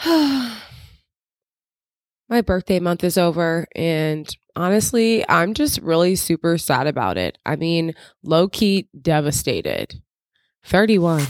My birthday month is over, and honestly, I'm just really super sad about it. I mean, low key devastated. 31.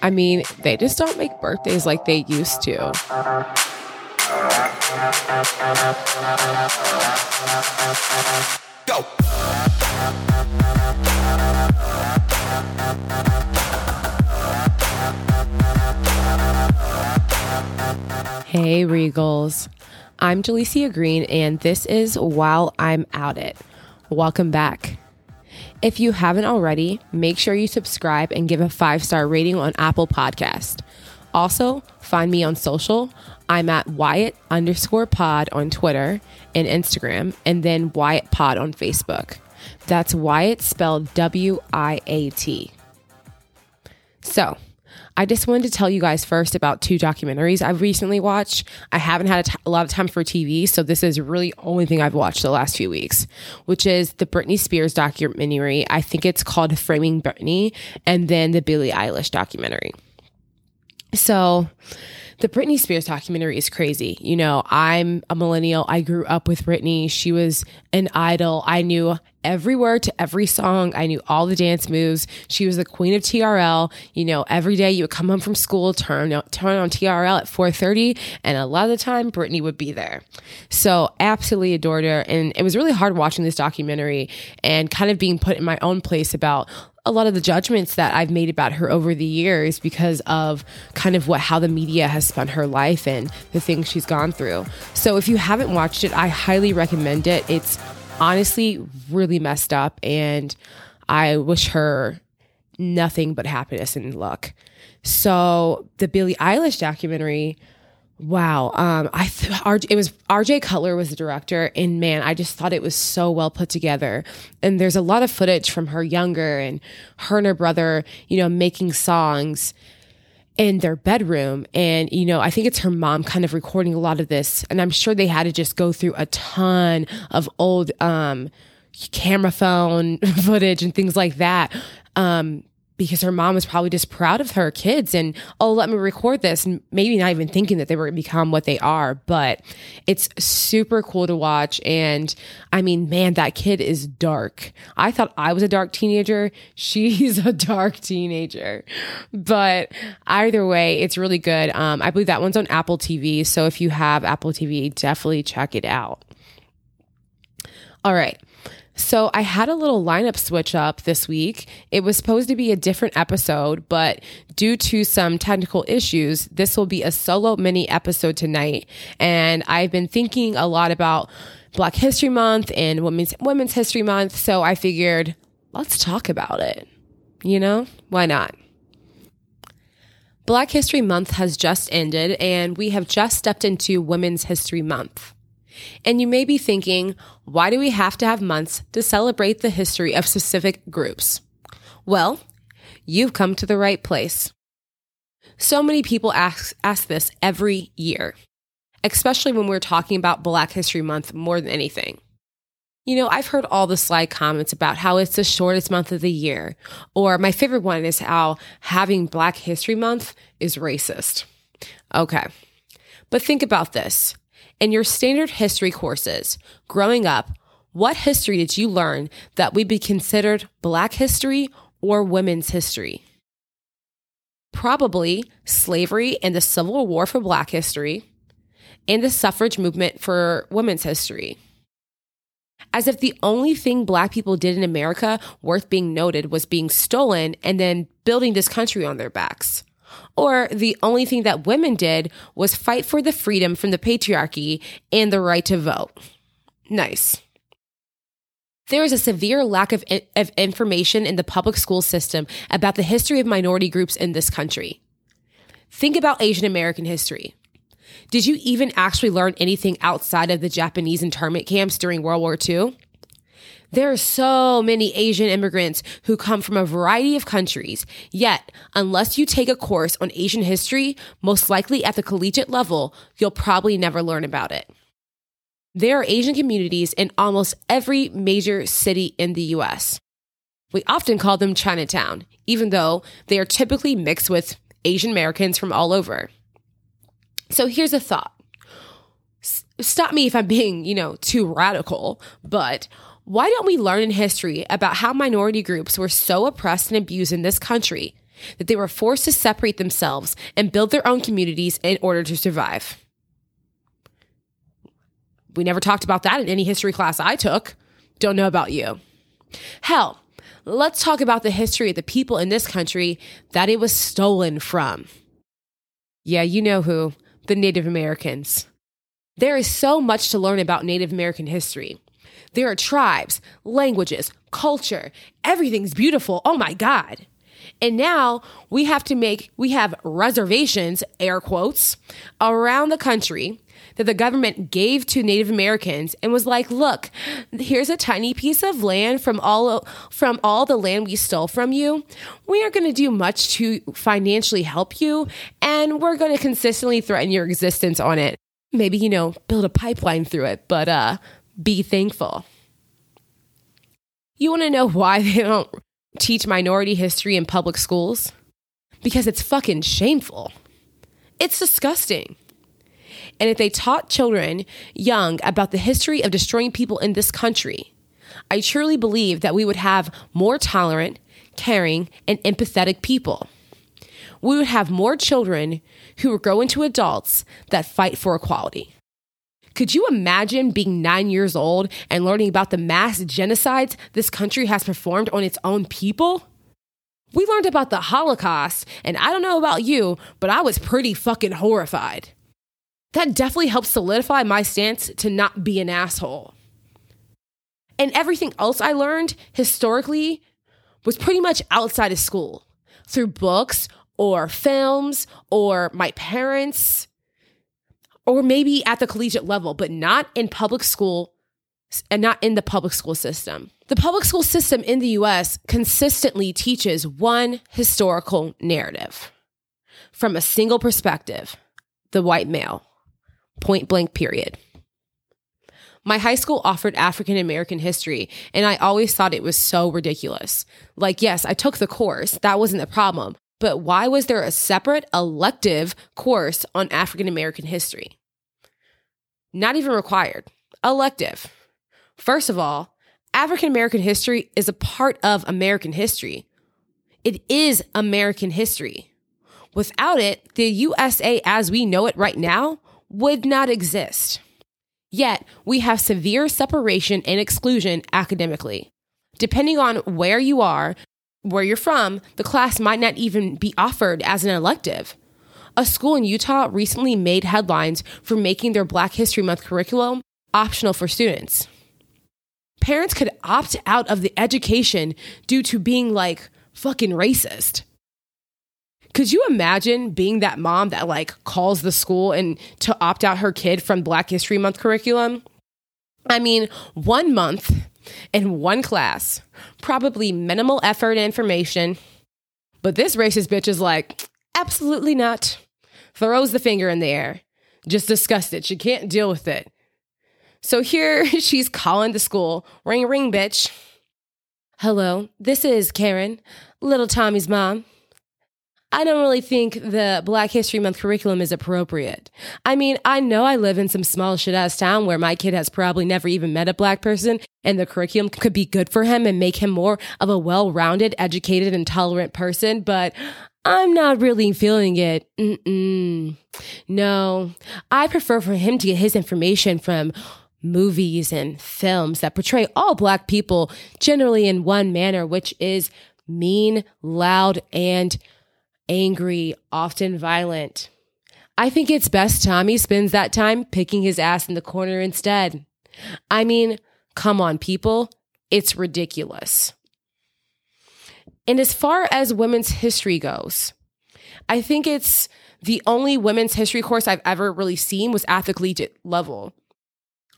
I mean, they just don't make birthdays like they used to. Go. Hey, Regals. I'm Jalicia Green, and this is While I'm At It. Welcome back. If you haven't already, make sure you subscribe and give a five star rating on Apple Podcast. Also, find me on social. I'm at Wyatt underscore pod on Twitter and Instagram, and then Wyatt pod on Facebook. That's Wyatt spelled W I A T. So, I just wanted to tell you guys first about two documentaries I've recently watched. I haven't had a, t- a lot of time for TV, so this is really only thing I've watched the last few weeks, which is the Britney Spears documentary. I think it's called Framing Britney, and then the Billie Eilish documentary. So, the Britney Spears documentary is crazy. You know, I'm a millennial. I grew up with Britney. She was an idol. I knew every word to every song. I knew all the dance moves. She was the queen of TRL. You know, every day you would come home from school, turn turn on TRL at 4:30, and a lot of the time Britney would be there. So absolutely adored her, and it was really hard watching this documentary and kind of being put in my own place about a lot of the judgments that I've made about her over the years because of kind of what how the media has spun her life and the things she's gone through. So if you haven't watched it, I highly recommend it. It's honestly really messed up and I wish her nothing but happiness and luck. So the Billie Eilish documentary Wow. Um, I th- it was RJ Cutler was the director, and man, I just thought it was so well put together. And there's a lot of footage from her younger and her and her brother, you know, making songs in their bedroom. And, you know, I think it's her mom kind of recording a lot of this. And I'm sure they had to just go through a ton of old um, camera phone footage and things like that. Um, because her mom was probably just proud of her kids and oh let me record this. And maybe not even thinking that they were going to become what they are but it's super cool to watch. And i mean man that kid is dark. I thought i was a dark teenager. She's a dark teenager. But either way it's really good. Um, i believe that one's on apple tv so if you have apple tv definitely check it out. All right so I had a little lineup switch up this week. It was supposed to be a different episode, but due to some technical issues, this will be a solo mini episode tonight. And I've been thinking a lot about Black History Month and Women's Women's History Month, so I figured let's talk about it. You know, why not? Black History Month has just ended, and we have just stepped into Women's History Month. And you may be thinking, why do we have to have months to celebrate the history of specific groups? Well, you've come to the right place. So many people ask, ask this every year, especially when we're talking about Black History Month more than anything. You know, I've heard all the sly comments about how it's the shortest month of the year, or my favorite one is how having Black History Month is racist. Okay. But think about this. In your standard history courses, growing up, what history did you learn that would be considered Black history or women's history? Probably slavery and the Civil War for Black history, and the suffrage movement for women's history. As if the only thing Black people did in America worth being noted was being stolen and then building this country on their backs. Or the only thing that women did was fight for the freedom from the patriarchy and the right to vote. Nice. There is a severe lack of, of information in the public school system about the history of minority groups in this country. Think about Asian American history. Did you even actually learn anything outside of the Japanese internment camps during World War II? There are so many Asian immigrants who come from a variety of countries. Yet, unless you take a course on Asian history, most likely at the collegiate level, you'll probably never learn about it. There are Asian communities in almost every major city in the US. We often call them Chinatown, even though they are typically mixed with Asian Americans from all over. So here's a thought. S- stop me if I'm being, you know, too radical, but why don't we learn in history about how minority groups were so oppressed and abused in this country that they were forced to separate themselves and build their own communities in order to survive? We never talked about that in any history class I took. Don't know about you. Hell, let's talk about the history of the people in this country that it was stolen from. Yeah, you know who the Native Americans. There is so much to learn about Native American history. There are tribes, languages, culture. Everything's beautiful. Oh my God. And now we have to make, we have reservations, air quotes, around the country that the government gave to Native Americans and was like, look, here's a tiny piece of land from all from all the land we stole from you. We aren't going to do much to financially help you, and we're going to consistently threaten your existence on it. Maybe, you know, build a pipeline through it, but uh be thankful. You want to know why they don't teach minority history in public schools? Because it's fucking shameful. It's disgusting. And if they taught children young about the history of destroying people in this country, I truly believe that we would have more tolerant, caring, and empathetic people. We would have more children who would grow into adults that fight for equality. Could you imagine being nine years old and learning about the mass genocides this country has performed on its own people? We learned about the Holocaust, and I don't know about you, but I was pretty fucking horrified that definitely helped solidify my stance to not be an asshole. And everything else I learned historically was pretty much outside of school through books or films or my parents or maybe at the collegiate level, but not in public school and not in the public school system. The public school system in the US consistently teaches one historical narrative from a single perspective the white male point blank period. My high school offered African American history, and I always thought it was so ridiculous. Like, yes, I took the course, that wasn't the problem, but why was there a separate elective course on African American history? Not even required. Elective. First of all, African American history is a part of American history. It is American history. Without it, the USA as we know it right now would not exist. Yet, we have severe separation and exclusion academically. Depending on where you are, where you're from, the class might not even be offered as an elective. A school in Utah recently made headlines for making their Black History Month curriculum optional for students. Parents could opt out of the education due to being like fucking racist. Could you imagine being that mom that like calls the school and to opt out her kid from Black History Month curriculum? I mean, one month in one class, probably minimal effort and information. But this racist bitch is like, absolutely not. Throws the finger in the air. Just disgusted. She can't deal with it. So here she's calling the school. Ring, ring, bitch. Hello, this is Karen, little Tommy's mom. I don't really think the Black History Month curriculum is appropriate. I mean, I know I live in some small shit ass town where my kid has probably never even met a black person, and the curriculum could be good for him and make him more of a well rounded, educated, and tolerant person, but I'm not really feeling it. Mm-mm. No, I prefer for him to get his information from movies and films that portray all black people generally in one manner, which is mean, loud, and angry, often violent. I think it's best Tommy spends that time picking his ass in the corner instead. I mean, come on, people. It's ridiculous. And as far as women's history goes, I think it's the only women's history course I've ever really seen was at the collegiate level.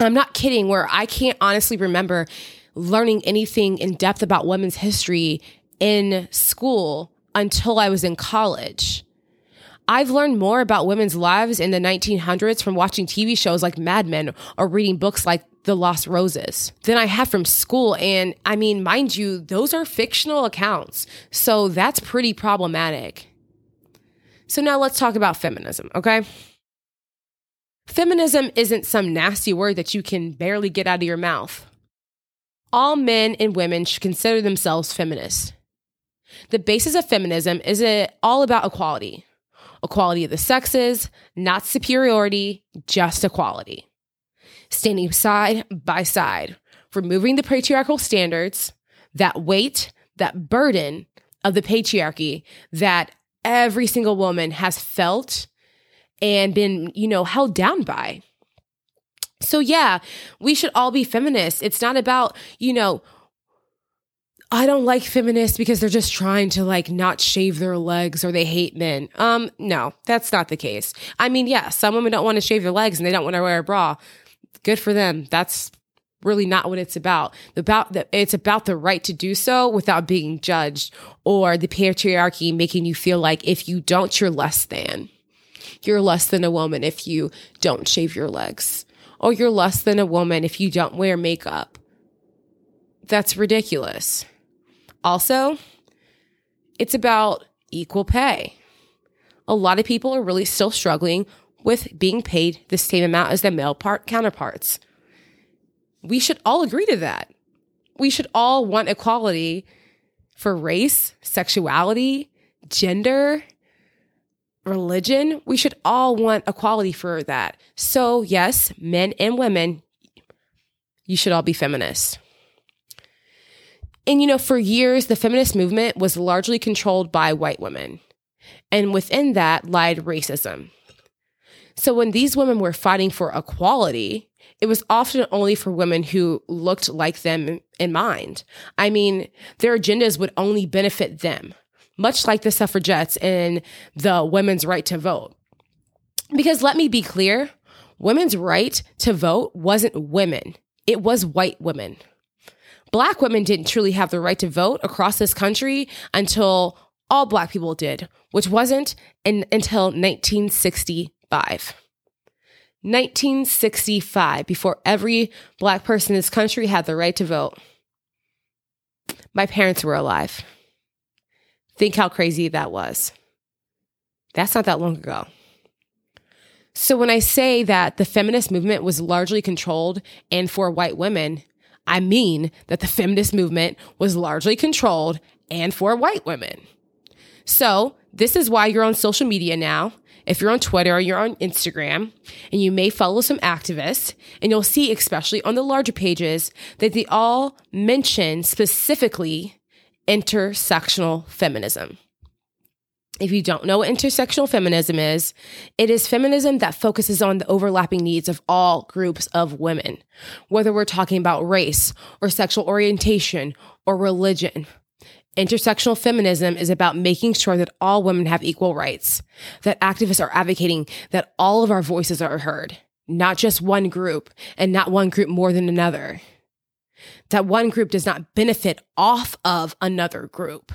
I'm not kidding, where I can't honestly remember learning anything in depth about women's history in school until I was in college. I've learned more about women's lives in the 1900s from watching TV shows like Mad Men or reading books like The Lost Roses than I have from school. And I mean, mind you, those are fictional accounts. So that's pretty problematic. So now let's talk about feminism, okay? Feminism isn't some nasty word that you can barely get out of your mouth. All men and women should consider themselves feminists. The basis of feminism is it all about equality equality of the sexes, not superiority, just equality. Standing side by side, removing the patriarchal standards, that weight, that burden of the patriarchy that every single woman has felt and been, you know, held down by. So, yeah, we should all be feminists. It's not about, you know, I don't like feminists because they're just trying to like not shave their legs or they hate men. Um, no, that's not the case. I mean, yeah, some women don't want to shave their legs and they don't want to wear a bra. Good for them. That's really not what it's about. About the, it's about the right to do so without being judged or the patriarchy making you feel like if you don't, you're less than. You're less than a woman if you don't shave your legs. Or you're less than a woman if you don't wear makeup. That's ridiculous. Also, it's about equal pay. A lot of people are really still struggling with being paid the same amount as their male part counterparts we should all agree to that. We should all want equality for race, sexuality, gender, religion. We should all want equality for that. So, yes, men and women, you should all be feminists. And, you know, for years, the feminist movement was largely controlled by white women. And within that lied racism. So, when these women were fighting for equality, it was often only for women who looked like them in mind. I mean, their agendas would only benefit them, much like the suffragettes and the women's right to vote. Because let me be clear, women's right to vote wasn't women, it was white women. Black women didn't truly have the right to vote across this country until all black people did, which wasn't in, until 1965. 1965, before every black person in this country had the right to vote. My parents were alive. Think how crazy that was. That's not that long ago. So, when I say that the feminist movement was largely controlled and for white women, I mean that the feminist movement was largely controlled and for white women. So, this is why you're on social media now if you're on Twitter or you're on Instagram, and you may follow some activists, and you'll see, especially on the larger pages, that they all mention specifically intersectional feminism. If you don't know what intersectional feminism is, it is feminism that focuses on the overlapping needs of all groups of women, whether we're talking about race or sexual orientation or religion. Intersectional feminism is about making sure that all women have equal rights, that activists are advocating that all of our voices are heard, not just one group and not one group more than another, that one group does not benefit off of another group,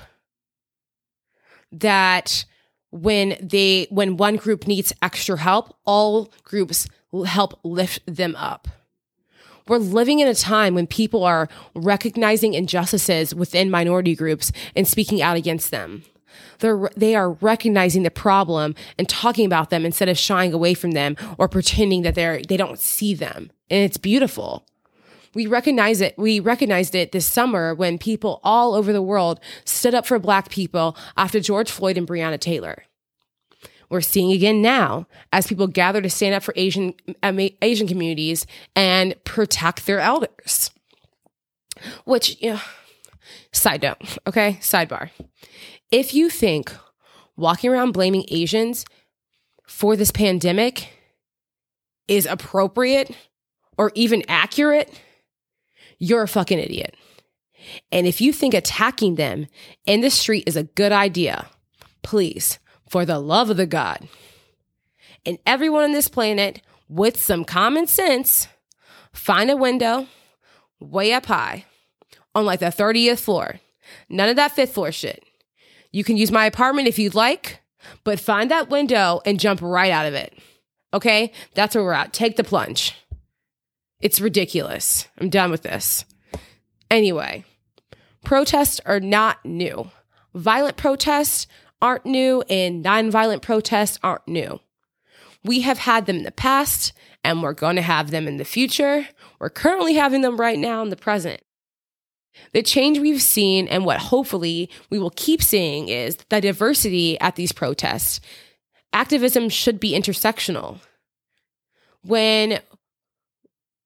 that when they when one group needs extra help, all groups help lift them up. We're living in a time when people are recognizing injustices within minority groups and speaking out against them. They're, they are recognizing the problem and talking about them instead of shying away from them or pretending that they're, they don't see them. And it's beautiful. We recognize it. We recognized it this summer when people all over the world stood up for black people after George Floyd and Breonna Taylor. We're seeing again now as people gather to stand up for Asian um, Asian communities and protect their elders. Which, you know, side note, okay, sidebar. If you think walking around blaming Asians for this pandemic is appropriate or even accurate, you're a fucking idiot. And if you think attacking them in the street is a good idea, please for the love of the God. And everyone on this planet with some common sense, find a window way up high on like the 30th floor. None of that fifth floor shit. You can use my apartment if you'd like, but find that window and jump right out of it. Okay? That's where we're at. Take the plunge. It's ridiculous. I'm done with this. Anyway, protests are not new. Violent protests aren't new and nonviolent protests aren't new. We have had them in the past and we're going to have them in the future. We're currently having them right now in the present. The change we've seen and what hopefully we will keep seeing is the diversity at these protests. Activism should be intersectional. When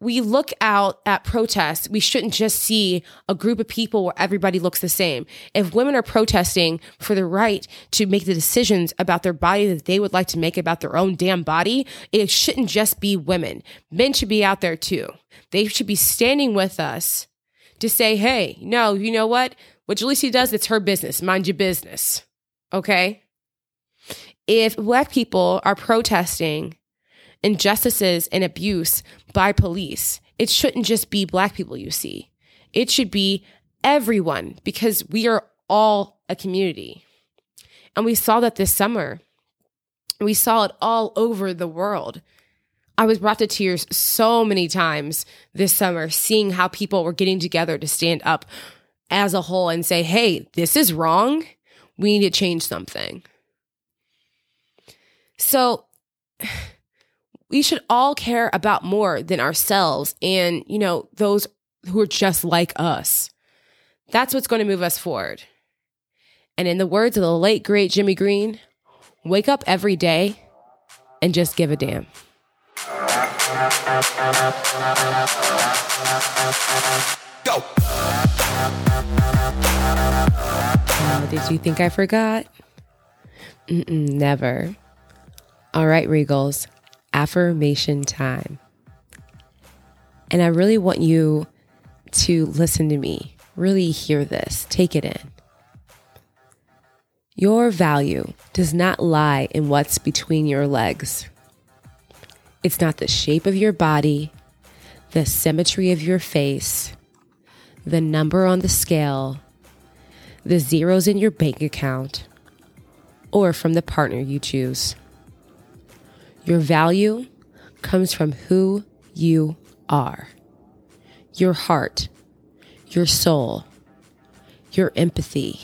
we look out at protests, we shouldn't just see a group of people where everybody looks the same. If women are protesting for the right to make the decisions about their body that they would like to make about their own damn body, it shouldn't just be women. Men should be out there too. They should be standing with us to say, hey, no, you know what? What Jalisi does, it's her business. Mind your business. Okay? If black people are protesting injustices and abuse by police, it shouldn't just be black people you see. It should be everyone because we are all a community. And we saw that this summer. We saw it all over the world. I was brought to tears so many times this summer, seeing how people were getting together to stand up as a whole and say, hey, this is wrong. We need to change something. So, we should all care about more than ourselves and, you know, those who are just like us. That's what's going to move us forward. And in the words of the late, great Jimmy Green, wake up every day and just give a damn. Go. Uh, did you think I forgot? Mm-mm, never. All right, Regals affirmation time. And I really want you to listen to me, really hear this, take it in. Your value does not lie in what's between your legs. It's not the shape of your body, the symmetry of your face, the number on the scale, the zeros in your bank account, or from the partner you choose. Your value comes from who you are your heart, your soul, your empathy,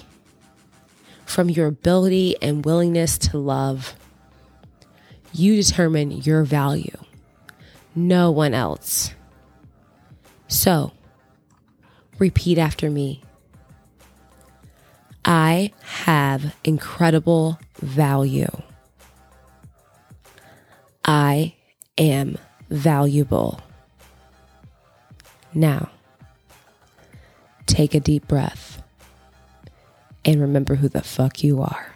from your ability and willingness to love. You determine your value, no one else. So, repeat after me. I have incredible value. I am valuable. Now, take a deep breath and remember who the fuck you are.